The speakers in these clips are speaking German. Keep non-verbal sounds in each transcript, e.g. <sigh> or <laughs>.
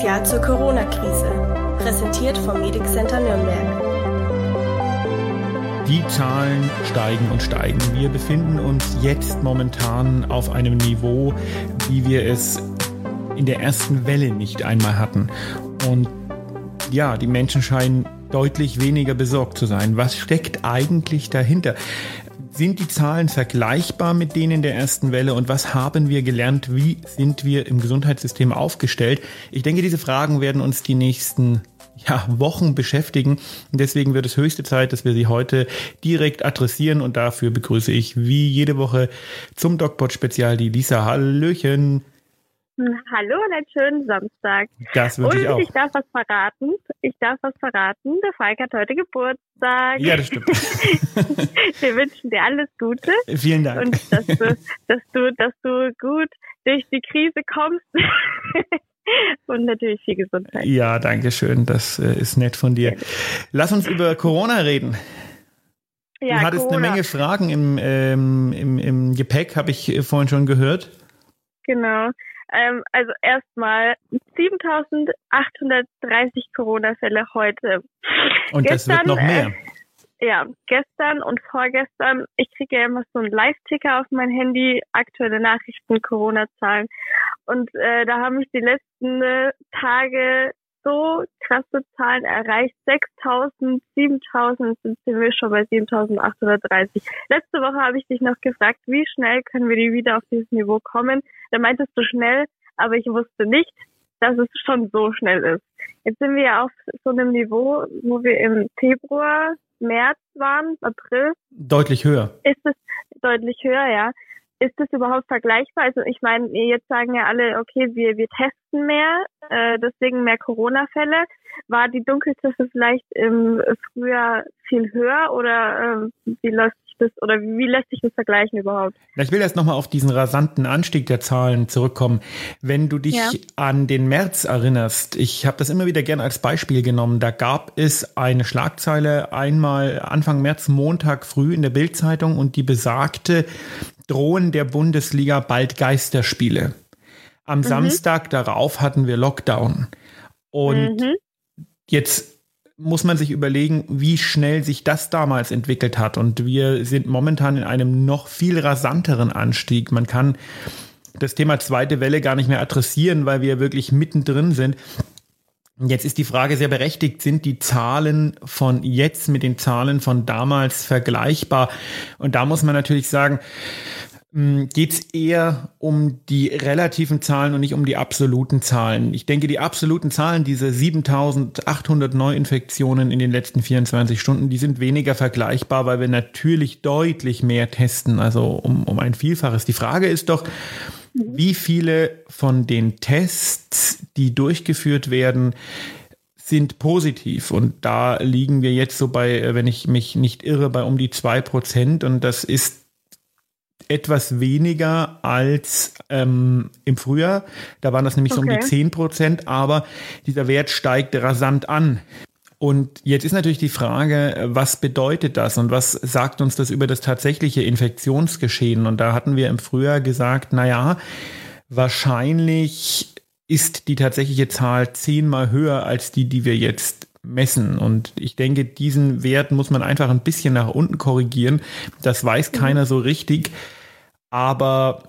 Spezial zur Corona-Krise. Präsentiert vom Medic Center Nürnberg. Die Zahlen steigen und steigen. Wir befinden uns jetzt momentan auf einem Niveau, wie wir es in der ersten Welle nicht einmal hatten. Und ja, die Menschen scheinen deutlich weniger besorgt zu sein. Was steckt eigentlich dahinter? Sind die Zahlen vergleichbar mit denen der ersten Welle und was haben wir gelernt? Wie sind wir im Gesundheitssystem aufgestellt? Ich denke, diese Fragen werden uns die nächsten ja, Wochen beschäftigen. Und deswegen wird es höchste Zeit, dass wir sie heute direkt adressieren. Und dafür begrüße ich wie jede Woche zum DocPod-Spezial die Lisa. Hallöchen. Hallo und einen schönen Samstag. Das wünsche und ich auch. ich darf was verraten. Ich darf was verraten. Der Falk hat heute Geburtstag. Ja, das stimmt. <laughs> Wir wünschen dir alles Gute. Vielen Dank. Und dass du, dass du, dass du gut durch die Krise kommst. <laughs> Und natürlich viel Gesundheit. Ja, danke schön. Das äh, ist nett von dir. Lass uns über Corona reden. Ja, du hattest Corona. eine Menge Fragen im, ähm, im, im Gepäck, habe ich äh, vorhin schon gehört. Genau. Ähm, also erstmal 7830 Corona-Fälle heute. Und das wird Gestern, noch mehr. Ja, gestern und vorgestern, ich kriege ja immer so einen Live-Ticker auf mein Handy, aktuelle Nachrichten, Corona-Zahlen. Und äh, da haben mich die letzten äh, Tage so krasse Zahlen erreicht. 6.000, 7.000, sind wir schon bei 7.830. Letzte Woche habe ich dich noch gefragt, wie schnell können wir die wieder auf dieses Niveau kommen? Da meintest du schnell, aber ich wusste nicht, dass es schon so schnell ist. Jetzt sind wir ja auf so einem Niveau, wo wir im Februar, März waren, April. Deutlich höher. Ist es deutlich höher, ja? Ist das überhaupt vergleichbar? Also ich meine, jetzt sagen ja alle, okay, wir, wir testen mehr, äh, deswegen mehr Corona-Fälle. War die Dunkelziffer vielleicht im Frühjahr viel höher oder äh, wie läuft das oder wie, lässt sich das vergleichen überhaupt? Ich will erst nochmal auf diesen rasanten Anstieg der Zahlen zurückkommen. Wenn du dich Ja. an den März erinnerst, ich habe das immer wieder gern als Beispiel genommen, da gab es eine Schlagzeile einmal Anfang März, Montag früh in der Bildzeitung und die besagte, drohen der Bundesliga bald Geisterspiele. Am Samstag darauf hatten wir Lockdown. Und Mhm. Jetzt muss man sich überlegen, wie schnell sich das damals entwickelt hat. Und wir sind momentan in einem noch viel rasanteren Anstieg. Man kann das Thema zweite Welle gar nicht mehr adressieren, weil wir wirklich mittendrin sind. Jetzt ist die Frage sehr berechtigt, sind die Zahlen von jetzt mit den Zahlen von damals vergleichbar? Und da muss man natürlich sagen, geht es eher um die relativen Zahlen und nicht um die absoluten Zahlen. Ich denke, die absoluten Zahlen, diese 7800 Neuinfektionen in den letzten 24 Stunden, die sind weniger vergleichbar, weil wir natürlich deutlich mehr testen, also um, um ein Vielfaches. Die Frage ist doch, wie viele von den Tests, die durchgeführt werden, sind positiv. Und da liegen wir jetzt so bei, äh, wenn ich mich nicht irre, bei um die zwei Prozent. Und das ist etwas weniger als ähm, im Frühjahr. Da waren das nämlich so um die Okay. 10 Prozent, aber dieser Wert steigt rasant an. Und jetzt ist natürlich die Frage, was bedeutet das und was sagt uns das über das tatsächliche Infektionsgeschehen? Und da hatten wir im Frühjahr gesagt, na ja, wahrscheinlich ist die tatsächliche Zahl zehnmal höher als die, die wir jetzt messen. Und ich denke, diesen Wert muss man einfach ein bisschen nach unten korrigieren. Das weiß keiner so richtig. Aber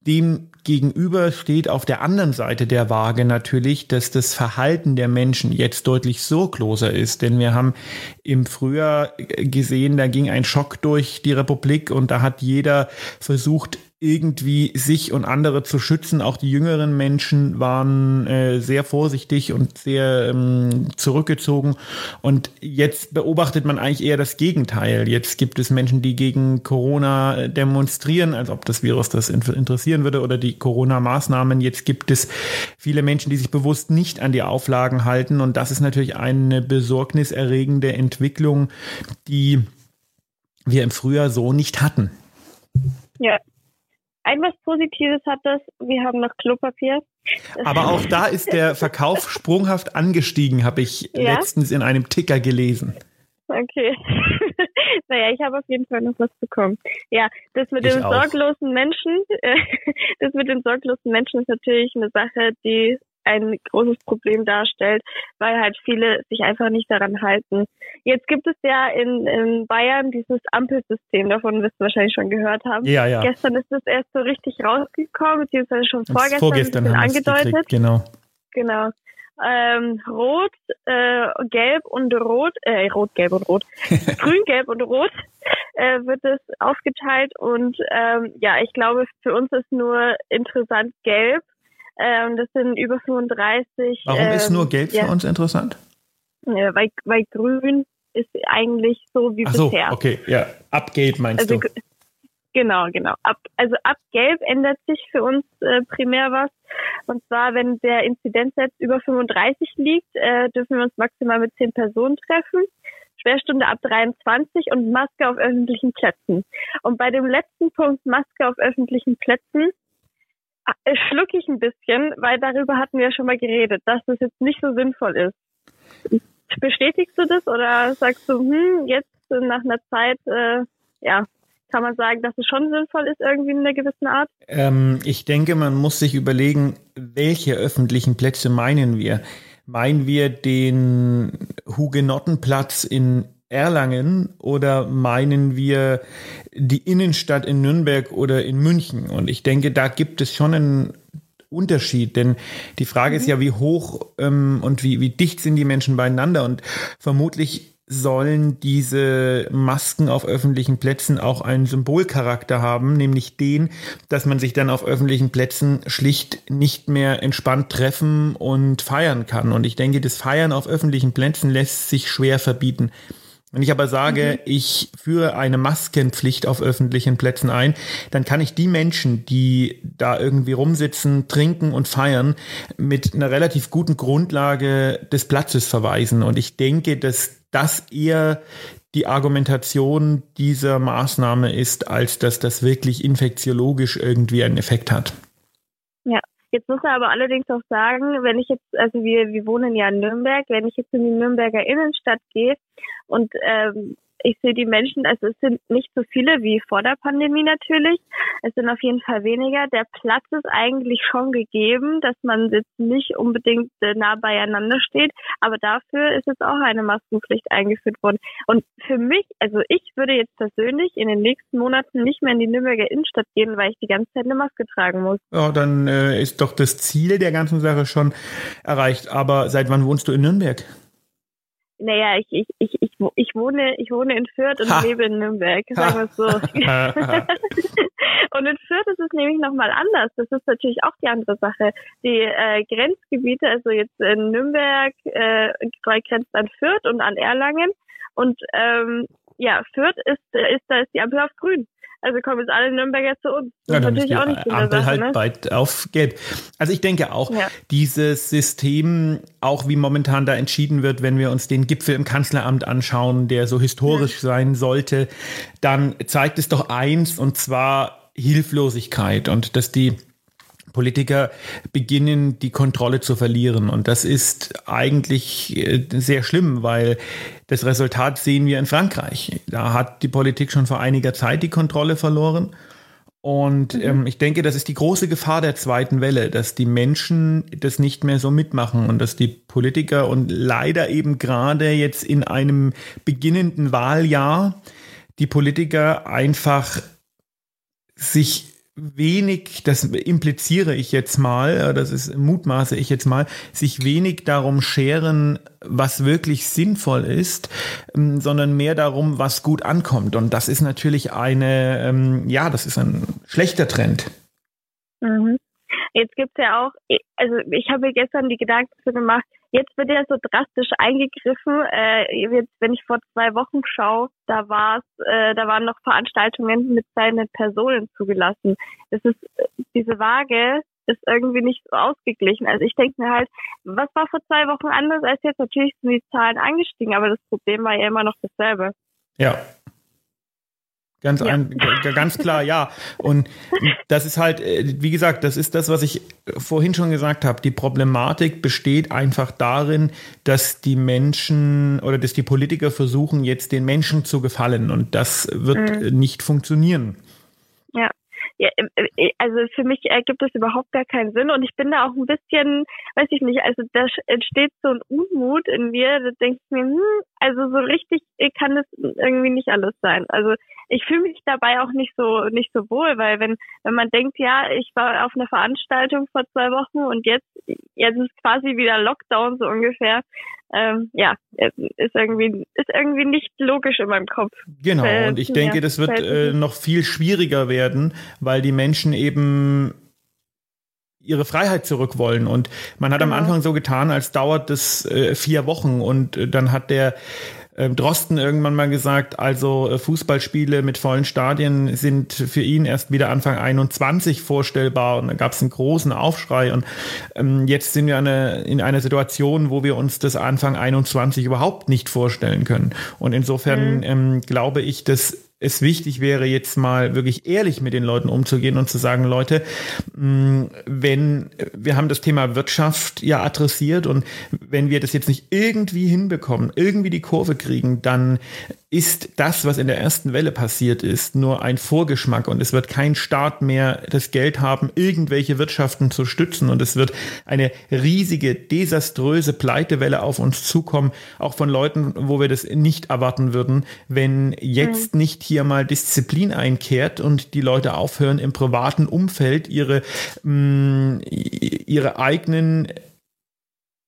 dem gegenüber steht auf der anderen Seite der Waage natürlich, dass das Verhalten der Menschen jetzt deutlich sorgloser ist. Denn wir haben im Frühjahr gesehen, da ging ein Schock durch die Republik und da hat jeder versucht, irgendwie sich und andere zu schützen. Auch die jüngeren Menschen waren äh, sehr vorsichtig und sehr ähm, zurückgezogen. Und jetzt beobachtet man eigentlich eher das Gegenteil. Jetzt gibt es Menschen, die gegen Corona demonstrieren, als ob das Virus das in- interessieren würde oder die Corona-Maßnahmen. Jetzt gibt es viele Menschen, die sich bewusst nicht an die Auflagen halten. Und das ist natürlich eine besorgniserregende Entwicklung, die wir im Frühjahr so nicht hatten. Ja. Ein was Positives hat das, wir haben noch Klopapier. Aber auch da <laughs> ist der Verkauf sprunghaft angestiegen, habe ich Ja? letztens in einem Ticker gelesen. Okay. <laughs> naja, ich habe auf jeden Fall noch was bekommen. Ja, das mit Ich den auch. sorglosen Menschen, <laughs> äh, das mit den sorglosen Menschen ist natürlich eine Sache, die ein großes Problem darstellt, weil halt viele sich einfach nicht daran halten. Jetzt gibt es ja in, in Bayern dieses Ampelsystem, davon wirst du wahrscheinlich schon gehört haben. Ja, ja. Gestern ist es erst so richtig rausgekommen, beziehungsweise schon vorgestern, vorgestern angedeutet. Genau. Genau. Ähm, rot, äh, gelb und rot, äh, rot, gelb und rot, <laughs> grün, gelb und rot äh, wird es aufgeteilt und ähm, ja, ich glaube, für uns ist nur interessant gelb. Ähm, das sind über 35. Warum ähm, ist nur gelb ja, für uns interessant? äh, weil, weil grün ist eigentlich so wie Ach so, bisher. okay, ja. Ab gelb meinst Also du? genau, genau. Ab, also ab Gelb ändert sich für uns äh, primär was. Und zwar, wenn der Inzidenzzeit über 35 liegt, äh, dürfen wir uns maximal mit 10 Personen treffen. Sperrstunde ab 23 und Maske auf öffentlichen Plätzen. Und bei dem letzten Punkt Maske auf öffentlichen Plätzen schlucke ich ein bisschen, weil darüber hatten wir ja schon mal geredet, dass das jetzt nicht so sinnvoll ist. Bestätigst du das oder sagst du, hm, jetzt äh, nach einer Zeit, äh, ja, kann man sagen, dass es schon sinnvoll ist, irgendwie in einer gewissen Art? Ähm, ich denke, man muss sich überlegen, welche öffentlichen Plätze meinen wir? Meinen wir den Hugenottenplatz in Erlangen oder meinen wir die Innenstadt in Nürnberg oder in München? Und ich denke, da gibt es schon einen Unterschied, denn die Frage ist ja, wie hoch ähm, und wie, wie dicht sind die Menschen beieinander und vermutlich sollen diese Masken auf öffentlichen Plätzen auch einen Symbolcharakter haben, nämlich den, dass man sich dann auf öffentlichen Plätzen schlicht nicht mehr entspannt treffen und feiern kann. Und ich denke, das Feiern auf öffentlichen Plätzen lässt sich schwer verbieten. Wenn ich aber sage, ich führe eine Maskenpflicht auf öffentlichen Plätzen ein, dann kann ich die Menschen, die da irgendwie rumsitzen, trinken und feiern, mit einer relativ guten Grundlage des Platzes verweisen. Und ich denke, dass das eher die Argumentation dieser Maßnahme ist, als dass das wirklich infektiologisch irgendwie einen Effekt hat. Ja. Jetzt muss man aber allerdings auch sagen, wenn ich jetzt, also wir, wir wohnen ja in Nürnberg, wenn ich jetzt in die Nürnberger Innenstadt gehe und ähm, ich sehe die Menschen, also es sind nicht so viele wie vor der Pandemie natürlich. Es sind auf jeden Fall weniger. Der Platz ist eigentlich schon gegeben, dass man jetzt nicht unbedingt äh, nah beieinander steht. Aber dafür ist jetzt auch eine Maskenpflicht eingeführt worden. Und für mich, also ich würde jetzt persönlich in den nächsten Monaten nicht mehr in die Nürnberger Innenstadt gehen, weil ich die ganze Zeit eine Maske tragen muss. Ja, dann äh, ist doch das Ziel der ganzen Sache schon erreicht. Aber seit wann wohnst du in Nürnberg? Naja, ich, ich, ich, ich, ich wohne, ich wohne in Fürth und Ha. lebe in Nürnberg, sagen wir es so. <laughs> und in Fürth ist es nämlich nochmal anders. Das ist natürlich auch die andere Sache. Die äh, Grenzgebiete, also jetzt in Nürnberg, äh, grenzt an Fürth und an Erlangen. Und ähm, ja, Fürth ist, ist, da ist die Ampel auf grün. Also kommen jetzt alle Nürnberger zu uns. Das Ja, ist dann natürlich auch nicht Ampel Sache, halt ne? bald auf gelb. Also ich denke auch, Ja. dieses System, auch wie momentan da entschieden wird, wenn wir uns den Gipfel im Kanzleramt anschauen, der so historisch sein sollte, dann zeigt es doch eins, und zwar Hilflosigkeit und dass die Politiker beginnen, die Kontrolle zu verlieren. Und das ist eigentlich äh, sehr schlimm, weil das Resultat sehen wir in Frankreich. Da hat die Politik schon vor einiger Zeit die Kontrolle verloren. Und ähm, ich denke, das ist die große Gefahr der zweiten Welle, dass die Menschen das nicht mehr so mitmachen und dass die Politiker und leider eben gerade jetzt in einem beginnenden Wahljahr die Politiker einfach sich wenig, das impliziere ich jetzt mal, äh, das ist mutmaße ich jetzt mal, sich wenig darum scheren, was wirklich sinnvoll ist, ähm, sondern mehr darum, was gut ankommt. Und das ist natürlich eine, ähm, ja, das ist ein schlechter Trend. Mhm. Jetzt gibt's ja auch, also ich habe gestern die Gedanken gemacht, jetzt wird ja so drastisch eingegriffen. Äh, jetzt, wenn ich vor zwei Wochen schaue, da war's, äh, da waren noch Veranstaltungen mit seinen Personen zugelassen. Das ist diese Waage ist irgendwie nicht so ausgeglichen. Also ich denke mir halt, was war vor zwei Wochen anders als jetzt? Natürlich sind die Zahlen angestiegen, aber das Problem war ja immer noch dasselbe. Ja. Ganz, Ja. Ein, ganz klar, ja. Und das ist halt, äh, wie gesagt, das ist das, was ich vorhin schon gesagt habe. Die Problematik besteht einfach darin, dass die Menschen oder dass die Politiker versuchen, jetzt den Menschen zu gefallen. Und das wird Mhm. nicht funktionieren. Ja. Ja, äh, äh, also für mich ergibt das überhaupt gar keinen Sinn und ich bin da auch ein bisschen, weiß ich nicht, also da entsteht so ein Unmut in mir, da denke ich mir, hm, also so richtig kann das irgendwie nicht alles sein. Also ich fühle mich dabei auch nicht so nicht so wohl, weil wenn wenn man denkt, ja, ich war auf einer Veranstaltung vor zwei Wochen und jetzt jetzt ist quasi wieder Lockdown so ungefähr, ähm, ja, ist irgendwie ist irgendwie nicht logisch in meinem Kopf. Genau, und ich denke, ja, das wird äh, noch viel schwieriger werden, weil die Menschen eben ihre Freiheit zurück wollen. Und man hat genau. am Anfang so getan, als dauert das äh, vier Wochen. Und äh, dann hat der Drosten irgendwann mal gesagt, also äh, Fußballspiele mit vollen Stadien sind für ihn erst wieder Anfang 21 vorstellbar und da gab es einen großen Aufschrei und ähm, jetzt sind wir eine, in einer Situation, wo wir uns das Anfang 21 überhaupt nicht vorstellen können und insofern mhm. ähm, glaube ich, dass es wichtig wäre, jetzt mal wirklich ehrlich mit den Leuten umzugehen und zu sagen, Leute, mm, wenn wir haben das Thema Wirtschaft ja adressiert und wenn wir das jetzt nicht irgendwie hinbekommen, irgendwie die Kurve kriegen, dann ist das, was in der ersten Welle passiert ist, nur ein Vorgeschmack und es wird kein Staat mehr das Geld haben, irgendwelche Wirtschaften zu stützen und es wird eine riesige, desaströse Pleitewelle auf uns zukommen, auch von Leuten, wo wir das nicht erwarten würden, wenn jetzt mhm. nicht hier mal Disziplin einkehrt und die Leute aufhören, im privaten Umfeld ihre, mh, mm, ihre eigenen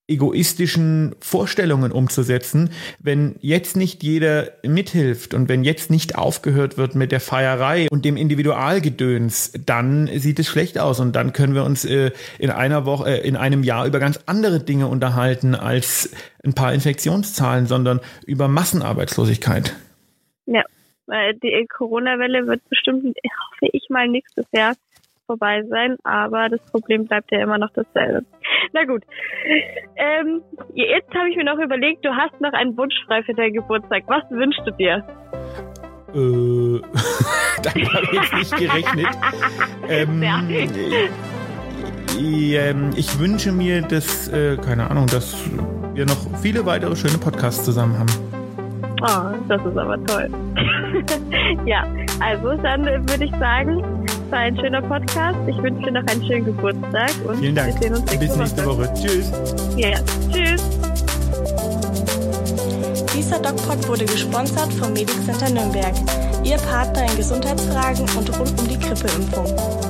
egoistischen Vorstellungen umzusetzen, wenn jetzt nicht jeder mithilft und wenn jetzt nicht aufgehört wird mit der Feierei und dem Individualgedöns, dann sieht es schlecht aus und dann können wir uns äh, in einer Woche, äh, in einem Jahr über ganz andere Dinge unterhalten als ein paar Infektionszahlen, sondern über Massenarbeitslosigkeit. Ja, weil die Corona-Welle wird bestimmt, hoffe ich mal, nächstes Jahr vorbei sein, aber das Problem bleibt ja immer noch dasselbe. Na gut. Ähm, jetzt habe ich mir noch überlegt, du hast noch einen Wunsch frei für deinen Geburtstag. Was wünschst du dir? Äh, <laughs> damit habe ich jetzt nicht gerechnet. ähm, ja. ähm, ich wünsche mir, dass, äh, keine Ahnung, dass wir noch viele weitere schöne Podcasts zusammen haben. Oh, das ist aber toll. <laughs> ja, also dann würde ich sagen, es war ein schöner Podcast. Ich wünsche dir noch einen schönen Geburtstag und Vielen Dank. wir sehen uns nächste Bis nächste Woche. Woche. Tschüss. Ja, tschüss. Dieser DocPod wurde gesponsert vom Medic Center Nürnberg. Ihr Partner in Gesundheitsfragen und rund um die Grippeimpfung.